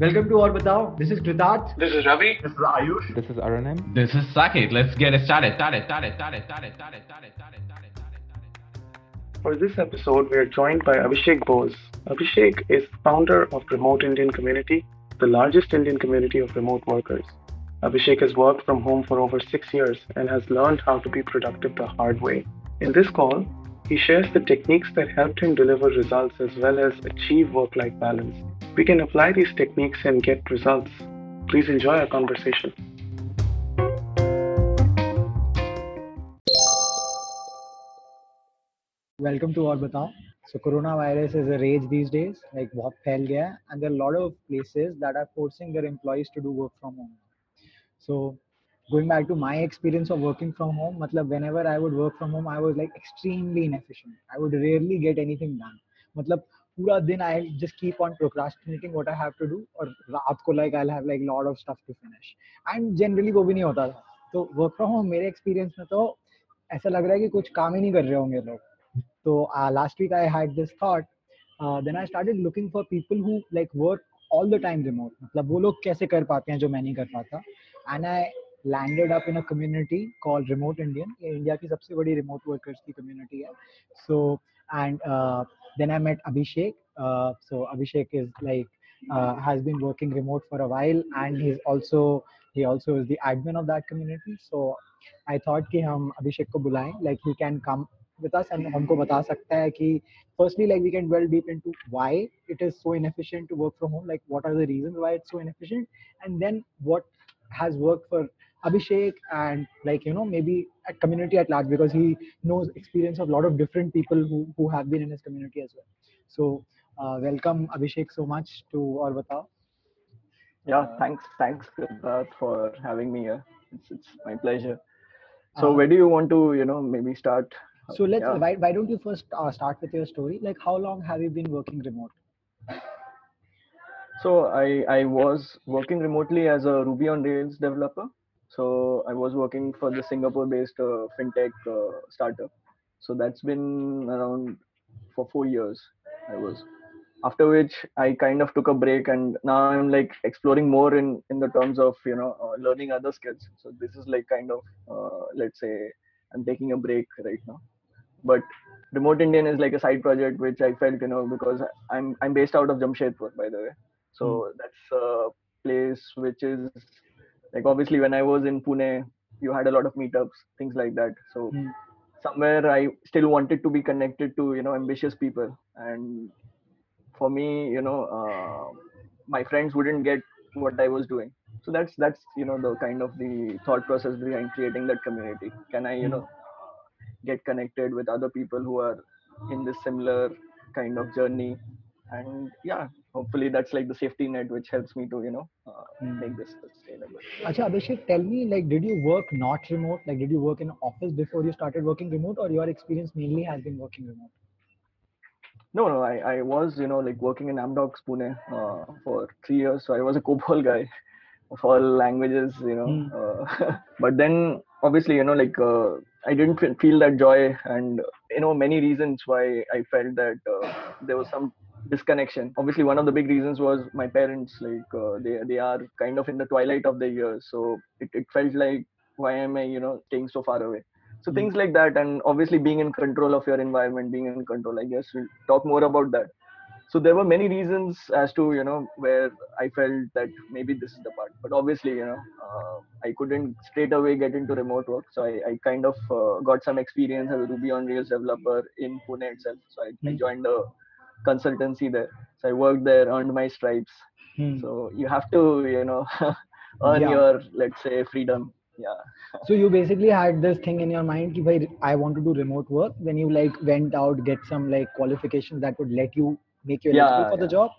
Welcome to Aur Batao. This is Kritarth. This is Ravi. This is Ayush. This is Arunim. This is Saket. Let's get it started. started, started, started, started, started, started, started, started. For this episode, we are joined by Abhishek Bose. Abhishek is founder of Remote Indian Community, the largest Indian community of remote workers. Abhishek has worked from home for over six years and has learned how to be productive the hard way. In this call, he shares the techniques that helped him deliver results as well as achieve work life balance. We can apply these techniques and get results. Please enjoy our conversation. Welcome to Aur Batao. So coronavirus is a rage these days. Like what फैल and there are a lot of places that are forcing their employees to do work from home. So going back to my experience of working from home matlab whenever i would work from home, i was, like, extremely inefficient. I would rarely get anything done. matlab पूरा दिन I just keep on procrastinating what I have to do और रात को like I have like lot of stuff to finish and generally वो भी नहीं होता था। तो वर्क फ्रॉम होम मेरे एक्सपीरियंस में तो ऐसा लग रहा है कि कुछ काम ही नहीं कर रहे होंगे लोग। तो last week I had this thought then I started looking for people who like work all the time remote मतलब वो लोग कैसे कर पाते हैं जो मैं नहीं कर पाता। And I landed up in a community called Remote Indian. ये इंडिया की सबसे बड़ी remote workers की community है. So and uh, then I met Abhishek. Uh, so Abhishek is like uh, has been working remote for a while, and he's also he also is the admin of that community. So I thought कि हम अभिषेक को बुलाएं, like he can come with us and हमको बता सकता है कि firstly like we can dwell deep into why it is so inefficient to work from home, like what are the reasons why it's so inefficient, and then what has worked for Abhishek and like you know maybe at community at large because he knows experience of a lot of different people who who have been in his community as well. So uh, welcome Abhishek so much to Aur Batao. Yeah, thanks, thanks Siddharth, for having me here. It's, it's my pleasure. So Uh, where do you want to, you know, maybe start? So let's Yeah. why, why don't you first uh, start with your story? Like how long have you been working remote? So I I was working remotely as a Ruby on Rails developer. So I was working for the Singapore-based uh, fintech uh, startup. So that's been around for four years. I was. After which I kind of took a break, and now I'm like exploring more in in the terms of you know uh, learning other skills. So this is like kind of uh, let's say I'm taking a break right now. But Remote Indian is like a side project which I felt you know because I'm I'm based out of Jamshedpur by the way. So that's a place which is like obviously when I was in Pune, you had a lot of meetups, things like that. So Hmm. somewhere I still wanted to be connected to you know ambitious people, and for me, you know, uh, my friends wouldn't get what I was doing. So that's that's you know the kind of the thought process behind creating that community. Can I you Hmm. know get connected with other people who are in this similar kind of journey and yeah hopefully that's like the safety net which helps me to you know uh, Hmm. make this sustainable Acha Abhishek, tell me like did you work not remote? Like did you work in office before you started working remote or your experience mainly has been working remote? no no i, I was you know like working in amdocs pune uh, for three years so i was a cobol guy of all languages you know Hmm. uh, but then obviously you know like uh, i didn't feel that joy and you know many reasons why i felt that uh, there was some disconnection obviously one of the big reasons was my parents like uh, they they are kind of in the twilight of their years so it, it felt like why am i you know staying so far away so Hmm. things like that and obviously being in control of your environment being in control i guess we'll talk more about that so there were many reasons as to you know where i felt that maybe this is the part but obviously you know uh, i couldn't straight away get into remote work so i, I kind of uh, got some experience as a ruby on rails developer in pune itself so I, I Hmm. joined a consultancy there. So I worked there, earned my stripes. Hmm. So you have to, you know, earn yeah. your let's say freedom. Yeah. so you basically had this thing in your mind if I, I want to do remote work then you like went out get some like qualifications that would let you make you eligible yeah, for yeah. the job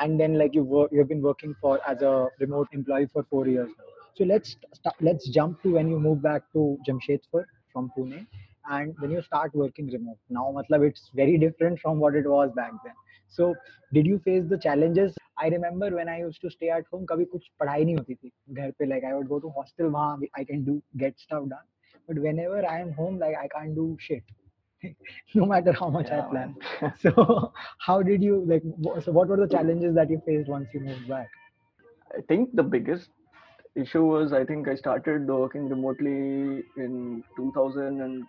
and then like you work you've been working for as a remote employee for four years so let's let let's jump to when you move back to Jamshedpur from Pune and when you start working remote. Now matlab it's very different from what it was back then. So did you face the challenges? I remember when i used to stay at home kabhi kuch padhai nahi hoti thi ghar pe. Like i would go to hostel wahan i can do get stuff done. But whenever i am home like i can't do shit. No matter how much yeah. i plan so how did you like so what were the challenges that you faced once you moved back? I think the biggest issue was i think i started working remotely in 2000 and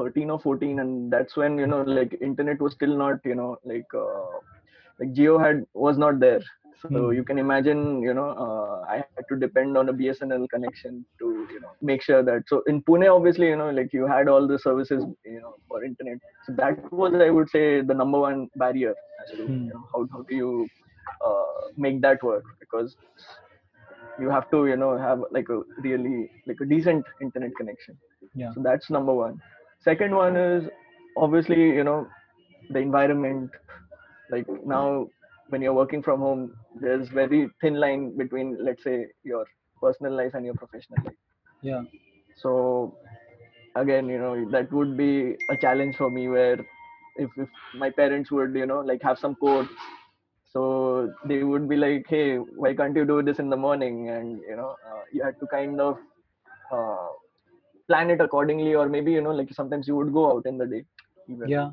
2013 or 14, and that's when you know like internet was still not you know like uh, like Jio had was not there. So Hmm. you can imagine, you know, uh, I had to depend on a BSNL connection to, you know, make sure that. So in Pune, obviously, you know, like you had all the services, you know, for internet. So that was, I would say, the number one barrier to, Hmm. you know, how how do you uh, make that work? Because you have to, you know, have like a really like a decent internet connection. Yeah. So that's number one. Second one is obviously, you know, the environment. Like now, when you're working from home, there's very thin line between, let's say, your personal life and your professional life. Yeah. So again, you know, that would be a challenge for me where if, if my parents would, you know, like have some code, so they would be like, hey, why can't you do this in the morning? And you know, uh, you had to kind of uh, plan it accordingly, or maybe you know, like sometimes you would go out in the day. Even. Yeah.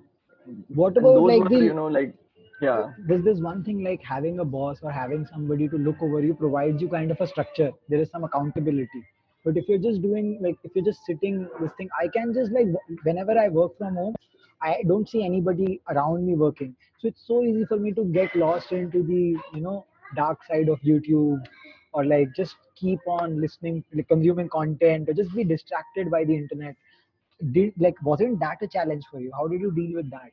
What about those like were, the you know, like yeah, there's this one thing like having a boss or having somebody to look over you provides you kind of a structure there is some accountability but if you're just doing like if you're just sitting this thing i can just like whenever i work from home i don't see anybody around me working so it's so easy for me to get lost into the you know dark side of youtube or like just keep on listening like consuming content or just be distracted by the internet did like wasn't that a challenge for you how did you deal with that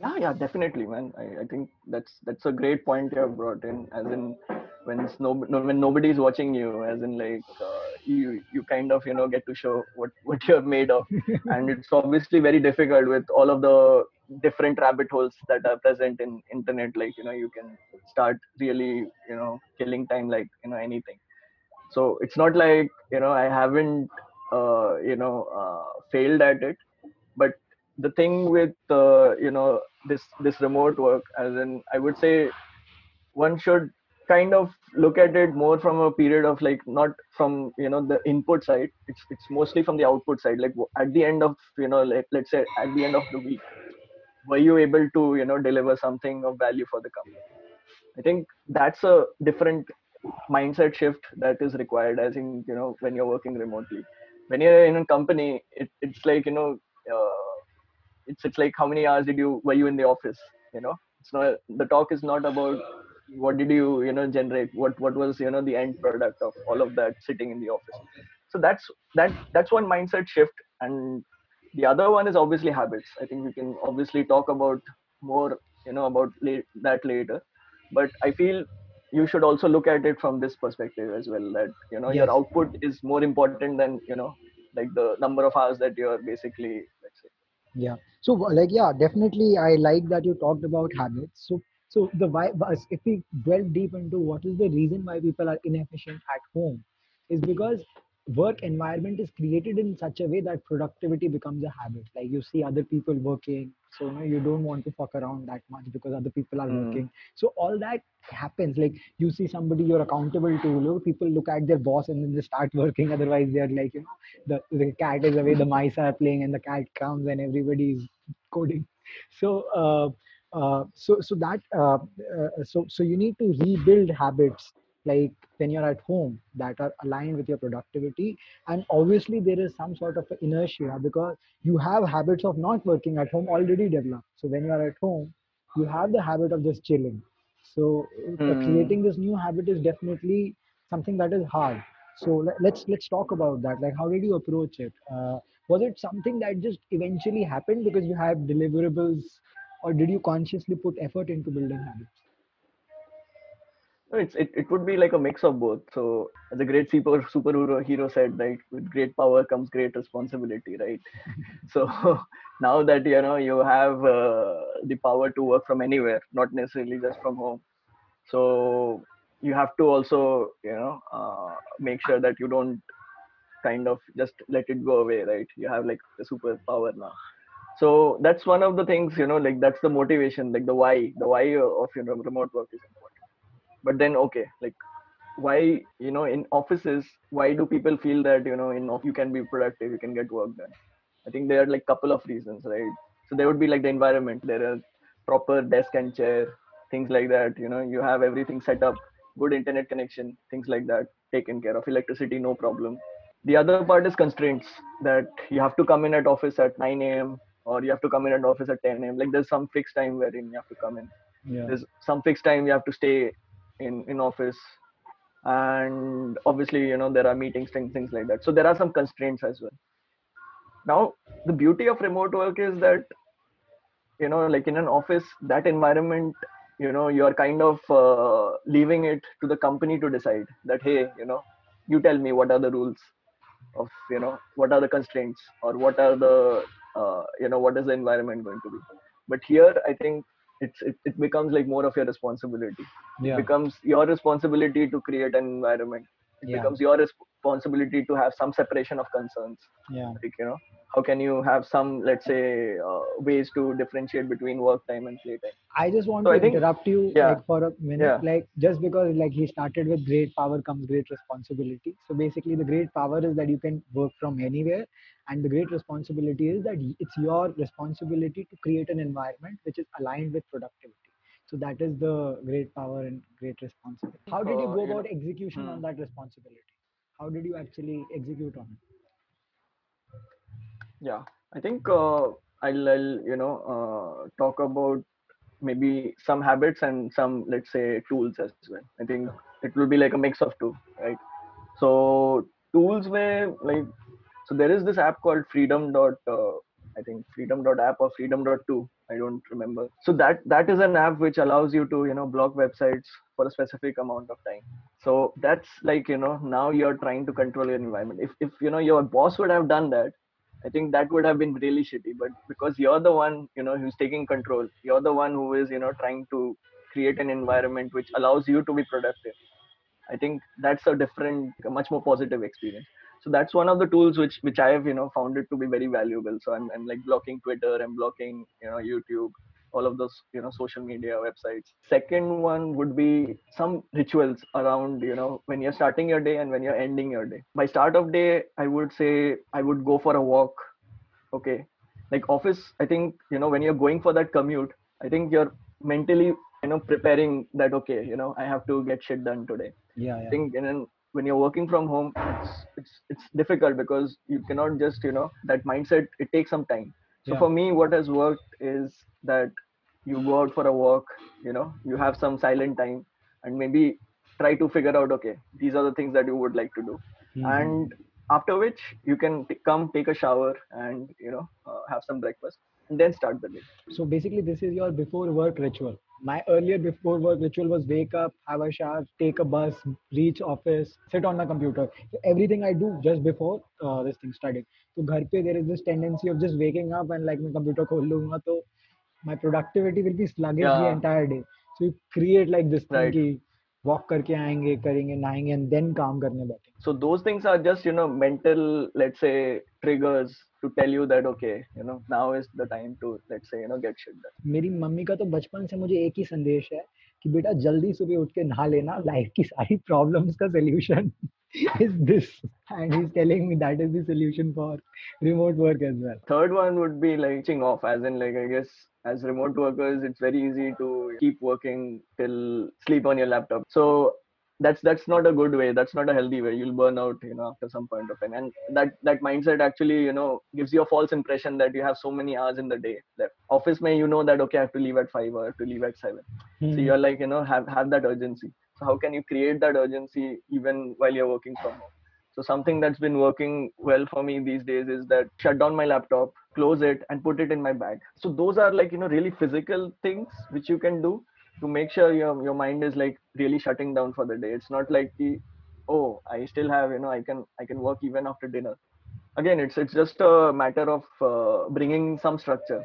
yeah, yeah, definitely, man. I, I think that's that's a great point you have brought in. As in, when no when nobody's watching you, as in like uh, you you kind of you know get to show what what you're made of, and it's obviously very difficult with all of the different rabbit holes that are present in internet. Like you know, you can start really you know killing time like you know anything. So it's not like you know I haven't uh, you know uh, failed at it, but the thing with uh, you know this this remote work as in i would say one should kind of look at it more from a period of like not from you know the input side. It's it's mostly from the output side. Like at the end of you know like, let's say at the end of the week were you able to you know deliver something of value for the company? I think that's a different mindset shift that is required as in you know when you're working remotely. When you're in a company it, it's like you know uh, it's it's like how many hours did you were you in the office you know? It's not the talk is not about what did you you know generate what what was you know the end product of all of that sitting in the office. So that's that that's one mindset shift. And the other one is obviously habits. I think we can obviously talk about more you know about la- that later. But i feel you should also look at it from this perspective as well that you know your output is more important than you know like the number of hours that you're basically let's say Yeah. So like yeah, definitely I like that you talked about habits. So so the why if we delve deep into what is the reason why people are inefficient at home is because work environment is created in such a way that productivity becomes a habit. Like you see other people working, so you know you don't want to fuck around that much because other people are Mm. working. So all that happens. Like you see somebody you're accountable to. You know, people look at their boss and then they start working. Otherwise, they're like you know the the cat is away, the mice are playing, and the cat comes and everybody is coding. So uh, uh, so so that uh, uh, so so you need to rebuild habits like when you're at home that are aligned with your productivity. And obviously there is some sort of inertia because you have habits of not working at home already developed. So when you are at home you have the habit of just chilling. So uh, Hmm. creating this new habit is definitely something that is hard. So let, let's let's talk about that. Like how did you approach it? Uh, was it something that just eventually happened because you have deliverables or did you consciously put effort into building habits it's it, it would be like a mix of both. So as a great super superhero hero said, right, with great power comes great responsibility, right? so now that you know you have uh, the power to work from anywhere, not necessarily just from home. So you have to also you know uh, make sure that you don't kind of just let it go away, right? You have like the superpower now. So that's one of the things you know, like that's the motivation, like the why, the why of you know remote work is important but then okay like why you know in offices why do people feel that you know in you can be productive you can get work done? I think there are like couple of reasons right? So there would be like the environment. There are proper desk and chair things like that you know you have everything set up good internet connection things like that taken care of electricity no problem. The other part is constraints that you have to come in at office at 9 a.m or you have to come in at office at 10 a.m like there's some fixed time wherein you have to come in. Yeah. there's some fixed time you have to stay in in office. And obviously you know there are meetings things things like that. So there are some constraints as well. Now the beauty of remote work is that you know like in an office that environment you know you're kind of uh, leaving it to the company to decide that hey you know you tell me what are the rules of you know what are the constraints or what are the uh, you know what is the environment going to be. But here i think it's it, it becomes like more of your responsibility Yeah. becomes your responsibility to create an environment it Yeah. becomes your responsibility to have some separation of concerns Yeah. like you know how can you have some let's say uh, ways to differentiate between work time and play time I just want So to I think- interrupt you yeah. like for a minute. Yeah. Like just because like he started with great power comes great responsibility. So basically the great power is that you can work from anywhere and the great responsibility is that it's your responsibility to create an environment which is aligned with productivity. So that is the great power and great responsibility. How did you go about execution on Hmm. that responsibility? How did you actually execute on it? yeah i think uh, I'll, I'll you know uh, talk about maybe some habits and some let's say tools as well i think it will be like a mix of two right so tools where like so there is this app called freedom dot uh, i think freedom.app or freedom.to. i don't remember so that that is an app which allows you to you know block websites for a specific amount of time so that's like you know now you're trying to control your environment if if you know your boss would have done that I think that would have been really shitty. But because you're the one, you know, who's taking control, you're the one who is, you know, trying to create an environment which allows you to be productive. I think that's a different, a much more positive experience. So that's one of the tools which which I have, you know, found it to be very valuable. So I'm, I'm like blocking Twitter, I'm blocking, you know, YouTube, all of those, you know, social media websites. Second one would be some rituals around, you know, when you're starting your day and when you're ending your day. By start of day, I would say I would go for a walk. Okay. Like office, I think, you know, when you're going for that commute, I think you're mentally, you know, preparing that, okay, you know, I have to get shit done today. Yeah, I think and then when you're working from home, it's it's it's difficult because you cannot just you know that mindset. It takes some time. So Yeah. for me, what has worked is that you go out for a walk. You know, you have some silent time, and maybe try to figure out okay, these are the things that you would like to do, Mhm. and after which you can t- come take a shower and you know uh, have some breakfast and then start the day. So basically, this is your before work ritual. My earlier before work ritual was wake up, have a shower, take a bus, reach office, sit on my computer. So everything I do just before uh, this thing studying. So घर पे there is this tendency of just waking up and like मैं computer खोल लूँगा तो my productivity will be sluggish the Yeah. entire day. So you create like this thing Right. Walk करके आएँगे करेंगे नहाएँगे एंड देन काम करने बैठेंगे। So those things are just you know mental let's say triggers to tell you that okay you know now is the time to let's say you know get shit done मेरी mummy का तो बचपन से मुझे एक ही संदेश है कि बेटा जल्दी सुबह उठ के नहा लेना लाइफ की सारी प्रॉब्लम्स का solution is this. And he's telling me that is the solution for remote work as well. Third one would be like switching off as in like i guess as remote workers it's very easy to keep working till sleep on your laptop. So that's that's not a good way that's not a healthy way. You'll burn out you know after some point of time. And that that mindset actually you know gives you a false impression that you have so many hours in the day. Left office may you know that okay i have to leave at 5 or to leave at 7 Hmm. so you're like you know have have that urgency. So how can you create that urgency even while you're working from home so something that's been working well for me these days is that shut down my laptop close it and put it in my bag. So those are like you know really physical things which you can do to make sure your your mind is like really shutting down for the day. It's not like the oh i still have you know i can i can work even after dinner. Again it's it's just a matter of uh, bringing some structure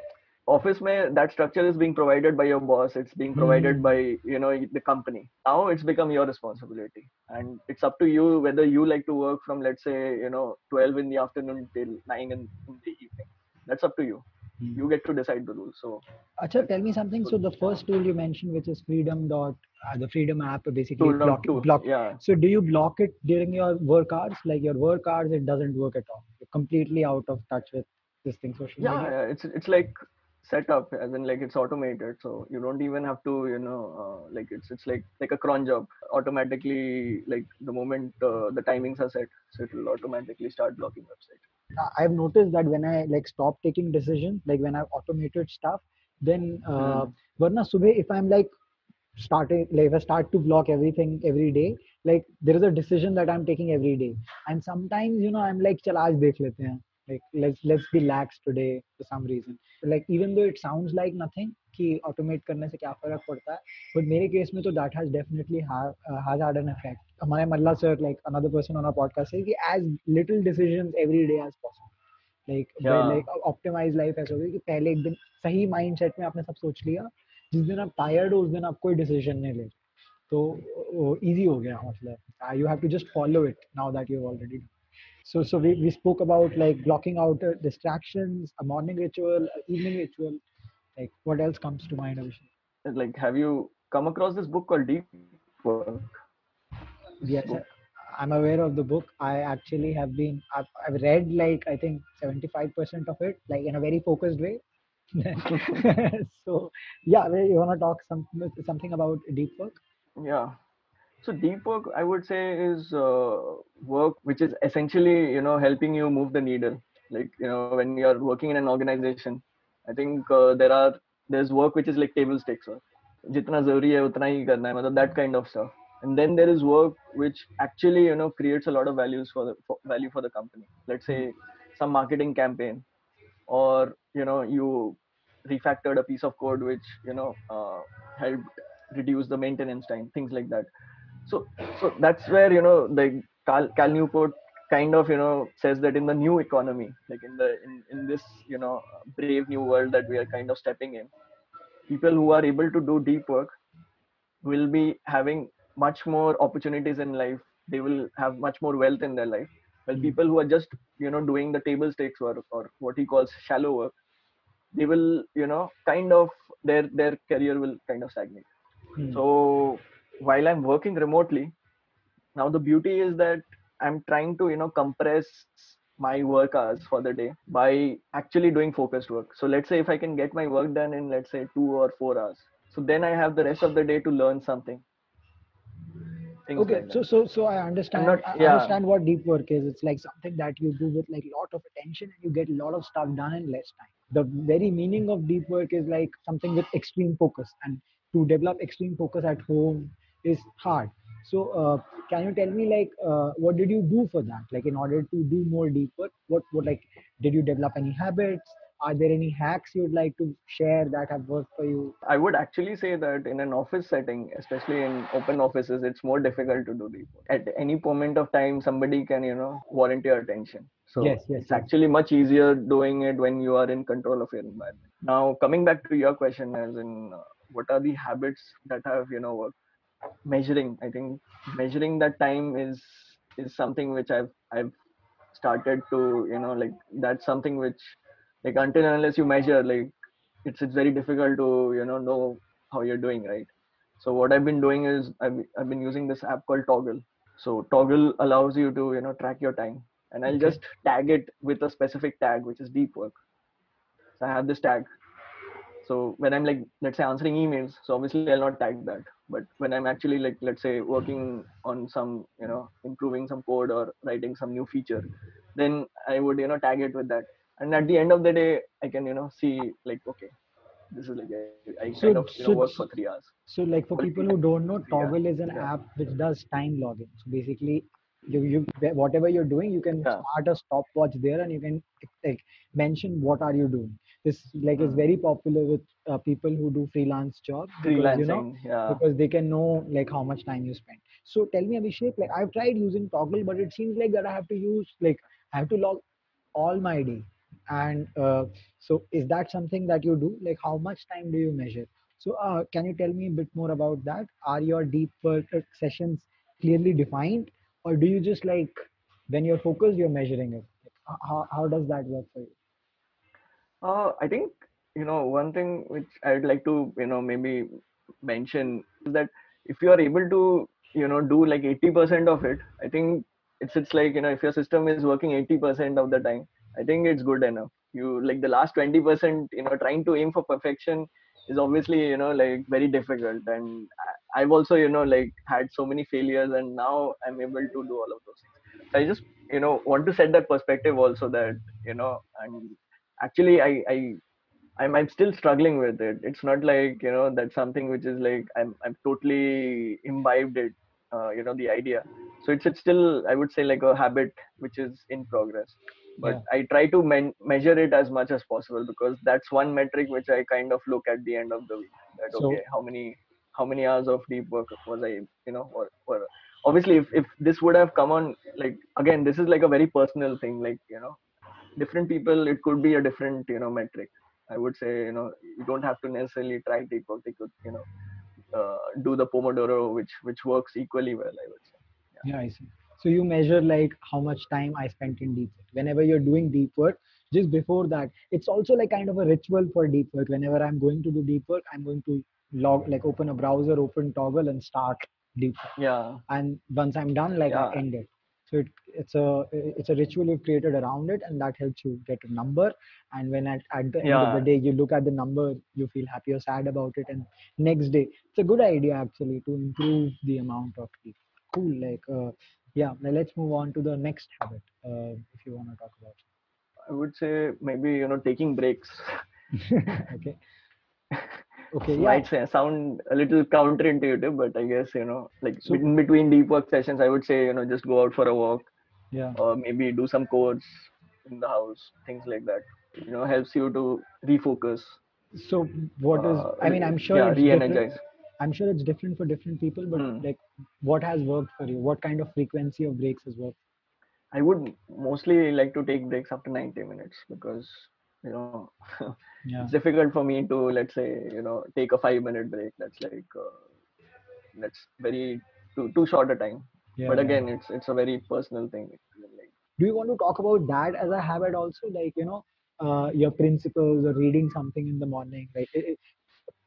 office may that structure is being provided by your boss it's being provided Hmm. by you know the company now it's become your responsibility and it's up to you whether you like to work from let's say you know 12 in the afternoon till 9 in, in the evening that's up to you Hmm. you get to decide the rules so Acha, tell me something. So the first tool you mentioned, which is Freedom dot, uh, the Freedom app, basically tool, block, block. yeah So do you block it during your work hours? Like your work hours, it doesn't work at all. You're completely out of touch with this thing, social yeah, media. yeah it's it's like Set up as in like it's automated so you don't even have to you know uh, like it's it's like like a cron job. Automatically like the moment uh, the timings are set so it will automatically start blocking website. Uh, I've noticed that when i like stop taking decisions like when i've automated stuff then uh, mm. varna if i'm like starting like if i start to block everything every day like there is a decision that i'm taking every day. And sometimes you know i'm like chal aaj dekh lete hain. like let's let's be lax today for some reason. Like even though it sounds like nothing कि automate करने से क्या फ़र्क पड़ता है? But मेरे case में तो data definitely has had an effect हमारे Malla sir like another person on a podcast से कि as little decisions every day as possible like like optimize life ऐसा हो गई कि पहले एक दिन सही माइंडसेट में आपने सब सोच लिया जिस दिन आप टायर्ड हो उस दिन आप कोई डिसीज़न नहीं ले तो इजी हो गया मतलब। You have to just follow it now that you already done so so we, we spoke about like blocking out uh, distractions a morning ritual a evening ritual. Like what else comes to mind Abhishek? like have you come across this book called deep work? Yes I- i'm aware of the book. I actually have been i've, I've read like i think 75% of it like in a very focused way. So yeah you want to talk some, something about deep work? Yeah so deep work i would say is uh, work which is essentially you know helping you move the needle. Like you know when you're working in an organization i think uh, there are there's work which is like table stakes work jitna hai utna hi karna hai that kind of stuff. And then there is work which actually you know creates a lot of values for the for, value for the company. Let's say some marketing campaign or you know you refactored a piece of code which you know uh, helped reduce the maintenance time things like that so so that's where you know the cal, cal newport kind of you know says that in the new economy like in the in, in this you know brave new world that we are kind of stepping in people who are able to do deep work will be having much more opportunities in life they will have much more wealth in their life while Hmm. people who are just you know doing the table stakes work or what he calls shallow work they will you know kind of their their career will kind of stagnate Hmm. so while i'm working remotely now the beauty is that i'm trying to you know compress my work hours for the day by actually doing focused work. So let's say if i can get my work done in let's say 2 or 4 hours so then i have the rest of the day to learn something. Things okay like so so so i understand not- i yeah. understand what deep work is. It's like something that you do with like a lot of attention and you get a lot of stuff done in less time. The very meaning of deep work is like something with extreme focus and to develop extreme focus at home is hard so uh, can you tell me like uh, what did you do for that like in order to do more deep work what what like did you develop any habits are there any hacks you'd like to share that have worked for you I would actually say that in an office setting, especially in open offices, it's more difficult to do deep work. At any moment of time, somebody can, you know, warrant your attention. So Yes, yes, it's yes. actually much easier doing it when you are in control of your environment. Now, coming back to your question, as in uh, what are the habits that have, you know, worked? Measuring. I think measuring that time is is something which I've I've started to, you know, like that's something which like until unless you measure like it's it's very difficult to you know know how you're doing right so what i've been doing is i've, I've been using this app called Toggl so Toggl allows you to you know track your time and i'll Okay. just tag it with a specific tag which is deep work so i have this tag so when i'm like let's say answering emails so obviously i'll not tag that but when i'm actually like let's say working on some you know improving some code or writing some new feature then i would you know tag it with that and at the end of the day i can you know see like okay this is like I, I So- kind of you know work for three hours So, like for people who don't know, yeah, Toggl is an yeah. app which does time logging. So basically, you you whatever you're doing, you can Yeah. start a stopwatch there, and you can like mention what are you doing. This like is Hmm. very popular with uh, people who do freelance jobs because you know freelancing yeah because they can know like how much time you spend. So tell me, Abhishek, like I've tried using Toggl, but it seems like that I have to use like I have to log all my day. And uh, so is that something that you do? Like how much time do you measure? So uh, can you tell me a bit more about that? Are your deep work sessions clearly defined, or do you just like when you're focused, you're measuring it? How how does that work for you? Uh, i think you know one thing which i'd like to you know maybe mention is that if you are able to you know do like 80% of it i think it's it's like you know if your system is working 80% of the time i think it's good enough. You like the last 20% you know trying to aim for perfection is obviously you know like very difficult. And I- i've also you know like had so many failures and now i'm able to do all of those things. I just you know want to set that perspective also that you know and actually i i I'm I'm still struggling with it. It's not like you know that's something which is like I'm I'm totally imbibed it. Uh, you know the idea. So it's it's still I would say like a habit which is in progress. But Yeah. I try to men- measure it as much as possible because that's one metric which I kind of look at the end of the week. That So- okay, how many how many hours of deep work was I you know or, or obviously if if this would have come on like again this is like a very personal thing like you know different people it could be a different you know metric i would say you know you don't have to necessarily try deep work they could you know uh, do the pomodoro which which works equally well i would say Yeah, I see. So you measure like how much time I spent in deep work. Whenever you're doing deep work, just before that, it's also like kind of a ritual for deep work. Whenever I'm going to do deep work, I'm going to log like open a browser, open Toggl, and start deep work. yeah And once I'm done, like I end it. So it, it's a it's a ritual you've created around it, and that helps you get a number. And when at, at the end of the day you look at the number, you feel happy or sad about it. And next day, it's a good idea actually to improve the amount of sleep. Cool. Like uh, yeah. Now let's move on to the next habit. Uh, if you want to talk about. i would say maybe you know taking breaks okay. Okay. Yeah. might sound a little counterintuitive but i guess you know like So- in between deep work sessions i would say you know just go out for a walk Yeah. or maybe do some chords in the house things like that you know helps you to refocus So what is? uh, I mean, I'm sure yeah, re-energize I'm sure it's different for different people, but Hmm. like, what has worked for you? What kind of frequency of breaks has worked? I would mostly like to take breaks after 90 minutes because you know Yeah. it's difficult for me to let's say you know take a five minute break. That's like uh, that's very too too short a time. Yeah. but yeah. again, it's it's a very personal thing. Like, do you want to talk about that as a habit also like you know uh, your principles or reading something in the morning like it-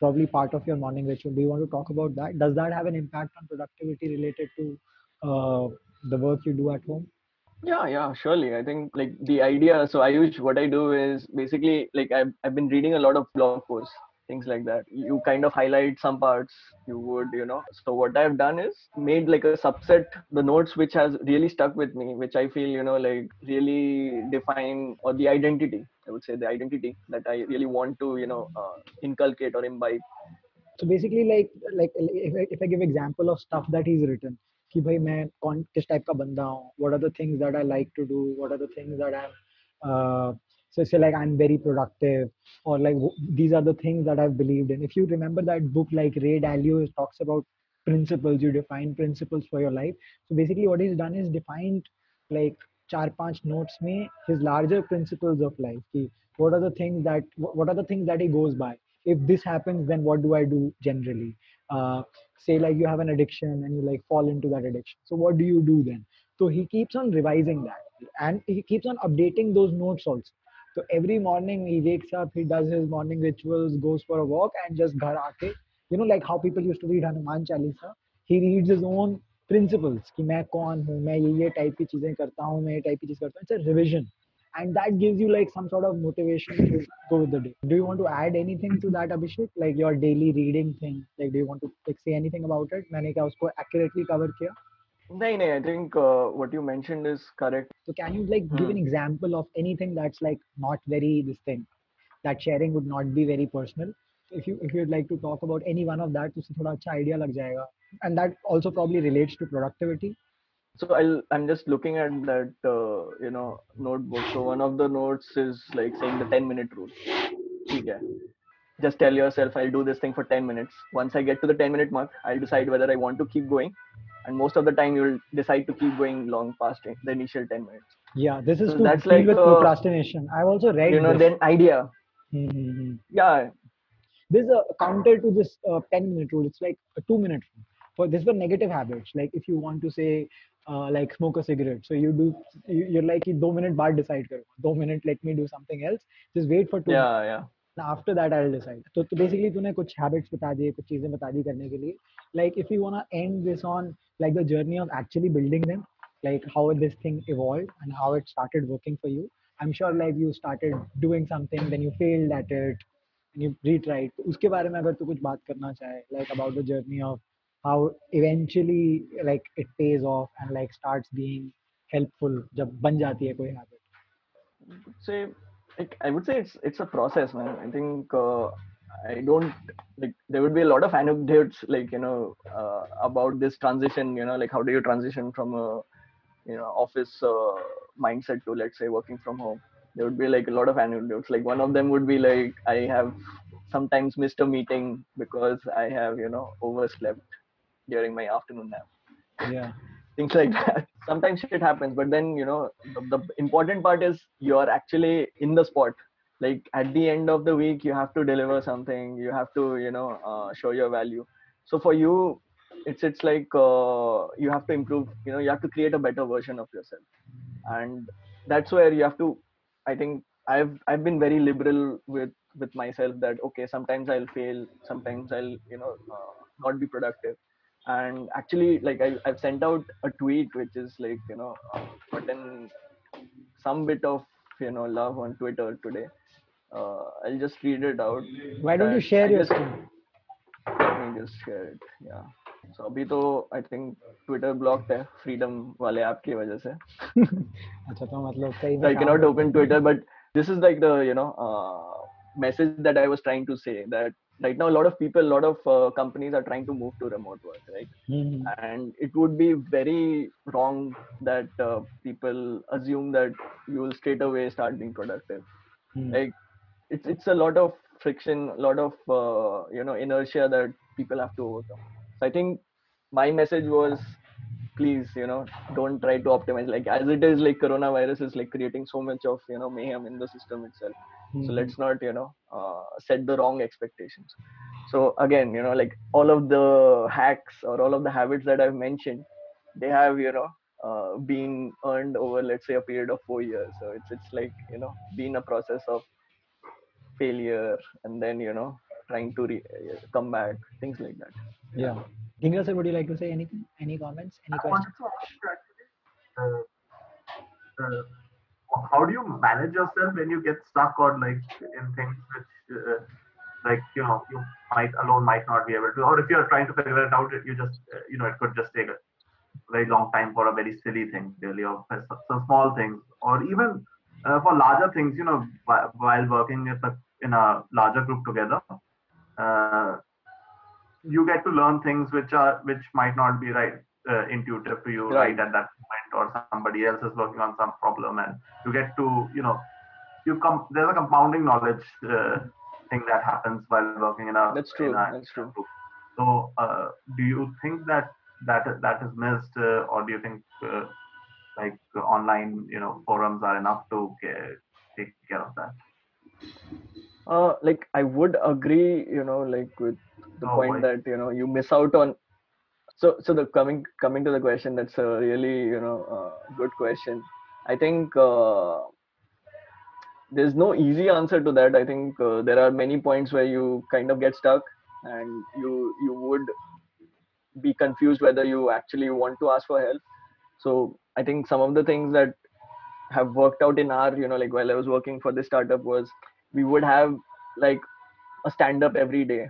probably part of your morning ritual do you want to talk about that does that have an impact on productivity related to uh, the work you do at home yeah, yeah, surely. I think like the idea. So I use what I do is basically like I've I've been reading a lot of blog posts, things like that. You kind of highlight some parts. You would, you know. So what I've done is made like a subset, the notes which has really stuck with me, which I feel, you know, like really define or the identity. I would say the identity that I really want to, you know, uh, inculcate or imbibe. so basically like like if I, if I give example of stuff that he's written कि भाई मैं कौन किस type का बंदा हूँ what are the things that I like to do what are the things that I'm uh, so say like I'm very productive or like w- these are the things that I've believed in if you remember that book like Ray Dalio talks about principles you define principles for your life so basically what he's done is defined like चार पांच notes में his larger principles of life कि what are the things that wh- what are the things that he goes by if this happens then what do I do generally uh, say like you have an addiction and you like fall into that addiction so what do you do then so he keeps on revising that and he keeps on updating those notes also so every morning he wakes up he does his morning rituals goes for a walk and just ghar aake you know like how people used to read hanuman chalisa he reads his own principles कि मैं कौन हूँ मैं ये ये type की चीजें करता हूँ मैं ये टाइप की चीज करता हूँ it's a revision and that gives you like some sort of motivation to go with the day do you want to add anything to that abhishek like your daily reading thing like do you want to like say anything about it मैंने क्या उसको accurately cover किया No, no, I think uh, what you mentioned is correct. so can you like give an Hmm. example of anything that's like not very this thing that sharing would not be very personal if you if you'd like to talk about any one of that तो उससे थोड़ा अच्छा idea लग जाएगा and that also probably relates to productivity So I'll I'm just looking at that uh, you know notebook. So one of the notes is like saying the 10 minute rule. Okay. Just tell yourself I'll do this thing for 10 minutes. Once I get to the 10 minute mark, I'll decide whether I want to keep going. And most of the time you'll decide to keep going long past the initial 10 minutes. yeah this is So to that's deal like, with uh, procrastination i've also read You know, this. then idea. Hmm, hmm, hmm. Yeah. there's a counter to this uh, 10 minute rule it's like a two minute rule for this for negative habits like if you want to say uh, like smoke a cigarette so you do you, you're like कि दो minute बाद decide करो दो minute let me do something else just wait for two Yeah, yeah. and after that I'll decide तो, तो basically तूने कुछ habits बता दिए कुछ चीजें बता दी करने के लिए like if you wanna end this on like the journey of actually building them like how this thing evolved and how it started working for you I'm sure like you started doing something, then you failed at it, and you retried. तो उसके बारे में अगर तू कुछ बात करना चाहे, like about the journey of how eventually like it pays off and like starts being helpful जब बन जाती है कोई habit. say like I would say it's it's a process, man. I think uh, I don't like there would be a lot of anecdotes like you know uh, about this transition. You know, like how do you transition from a you know office uh, mindset to let's say working from home. There would be like a lot of anecdotes. Like one of them would be like I have sometimes missed a meeting because I have you know overslept during my afternoon nap. Yeah. things like that. Sometimes shit happens but then you know the, the important part is you're actually in the spot. Like at the end of the week you have to deliver something. You have to you know uh, show your value. So for you it's it's like uh, you have to improve you know you have to create a better version of yourself. And that's where you have to i think i've i've been very liberal with with myself that okay sometimes i'll fail sometimes i'll you know uh, not be productive and actually like I, i've sent out a tweet which is like you know uh, gotten some bit of you know love on twitter today uh, i'll just read it out Why don't you that share I your just- screen? let me just share it yeah so अभी तो I think Twitter blocked है freedom वाले app की वजह से अच्छा तो मतलब सही so में I काम cannot करता open है। Twitter, but this is like the you know uh, message that I right now a lot of people a lot of uh, companies are trying to move to remote work right mm-hmm. and it would be very wrong that uh, people assume that you will straight away start being productive mm-hmm. like it's it's a lot of friction a lot of uh, you know inertia that people have to overcome so i think my message was please you know don't try to optimize. Like as it is like coronavirus is like creating so much of you know mayhem in the system itself. Mm-hmm. so let's not you know uh, set the wrong expectations. So again you know like all of the hacks or all of the habits that i've mentioned they have you know uh, been earned over let's say a period of four years. So it's it's like you know been a process of failure and then you know trying to re- uh, come back things like that Yeah. Dhingra sir, would you like to say anything? Any comments? Any I questions? to ask you actually, uh, uh, how do you manage yourself when you get stuck or like in things which, uh, like you know, you might alone might not be able to, or if you're trying to figure it out, you just, uh, you know, it could just take a very long time for a very silly thing, really, or for some some small things, or even uh, for larger things, you know, while working with a, in a larger group together. Uh, you get to learn things which are which might not be right uh, intuitive to you Right. right at that moment or somebody else is working on some problem and you get to you know you come there's a compounding knowledge uh, thing that happens while working in a That's true, a that's true. group. so uh, do you think that that that is missed uh, or do you think uh, like online you know forums are enough to get, take care of that uh like i would agree you know like with the Oh, point why? that you know you miss out on so so the coming coming to the question that's a really you know uh, good question. I think uh, there's no easy answer to that. I think uh, there are many points where you kind of get stuck and you you would be confused whether you actually want to ask for help. So i think some of the things that have worked out in our you know like while i was working for this startup was we would have like a stand up every day.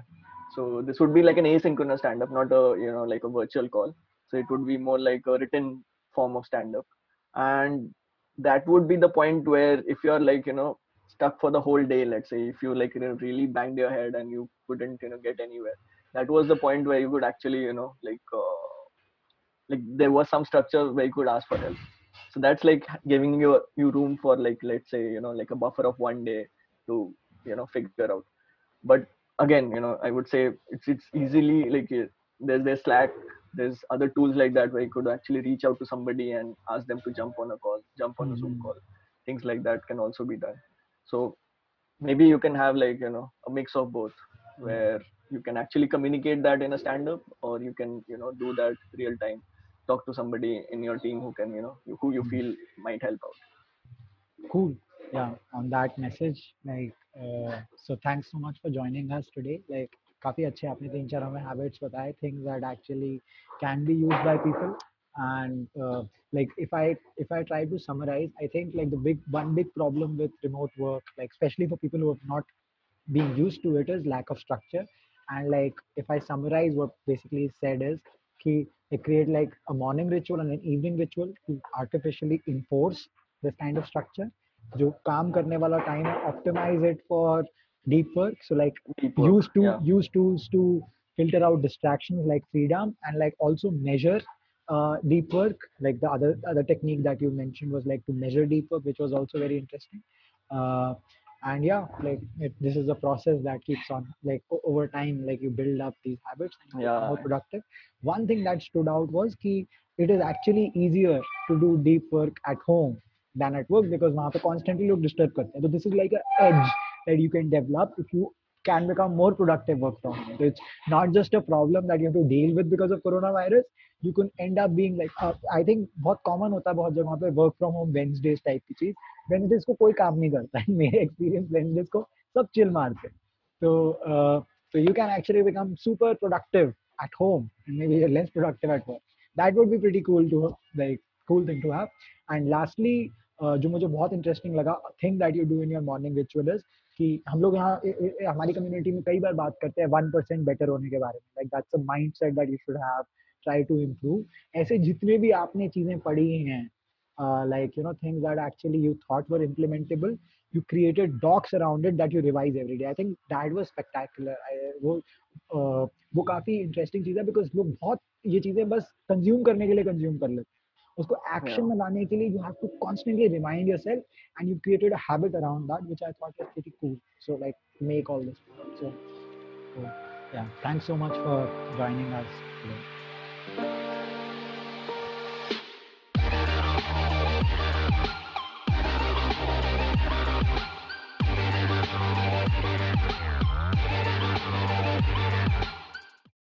So this would be like an asynchronous stand up not a you know like a virtual call. So it would be more like a written form of stand up and that would be the point where if you're like you know stuck for the whole day let's say if you like you know, really banged your head and you couldn't you know get anywhere that was the point where you could actually you know like uh, like there was some structure where you could ask for help. So that's like giving you you room for like let's say you know like a buffer of one day to you know figure out. But again you know i would say it's it's easily like uh, there's there's slack there's other tools like that where you could actually reach out to somebody and ask them to jump on a call jump on a zoom Mhm. call. Things like that can also be done. So maybe you can have like you know a mix of both where you can actually communicate that in a stand up or you can you know do that real time. Talk to somebody in your team who can you know who you feel might help out. Cool Yeah. On that message, like, uh, so thanks so much for joining us today. Like, काफी अच्छे आपने तीन चार हमें habits बताए things that actually can be used by people and uh, like if i if i try to summarize i think like the big one big problem with remote work like especially for people who have not been used to it is lack of structure and like if i summarize what basically said is key they create like a morning ritual and an evening ritual to artificially enforce this kind of structure जो काम करने वाला time है optimize it for deep work so like Deep work, use to yeah. use tools to filter out distractions like freedom and like also measure uh, deep work like the other other technique that you mentioned was like to measure deep work which was also very interesting uh, and yeah like it, this is a process that keeps on like o- over time like you build up these habits and you become Yeah. more productive one thing that stood out was key it is actually easier to do deep work at home than at work because वहाँ पे constantly लोग disturb करते हैं so this is like an edge that you can develop if you can become more productive work from home. So it's not just a problem that you have to deal with because of coronavirus. You can end up being like, uh, I think बहुत common होता है बहुत जगहों पे work from home Wednesdays type की चीज़. Wednesdays को कोई काम नहीं करता है. मेरे experience Wednesdays को सब chill मारते हैं. Uh, so you can actually become super productive at home and maybe you're less productive at work. That would be pretty cool to like cool thing to have. And lastly, uh, जो मुझे बहुत interesting लगा thing that you do in your morning ritual is कि हम लोग यहाँ हमारी community में कई बार बात करते हैं वन परसेंट बेटर होने के बारे में like that's a mindset that you should have try to improve ऐसे जितने भी आपने चीज़ें पढ़ी हैं like you know things that actually you thought were implementable you created docs around it that you revise every day. I think that was spectacular. वो uh, वो काफ़ी इंटरेस्टिंग चीज़ है बिकॉज़ लोग बहुत ये चीज़ें बस कंज्यूम करने के लिए कंज्यूम कर लेते हैं उसको एक्शन में लाने के लिए you have to constantly remind yourself and you created a habit around that which I thought was pretty cool so like make all this so yeah yeah thanks so much for joining us today.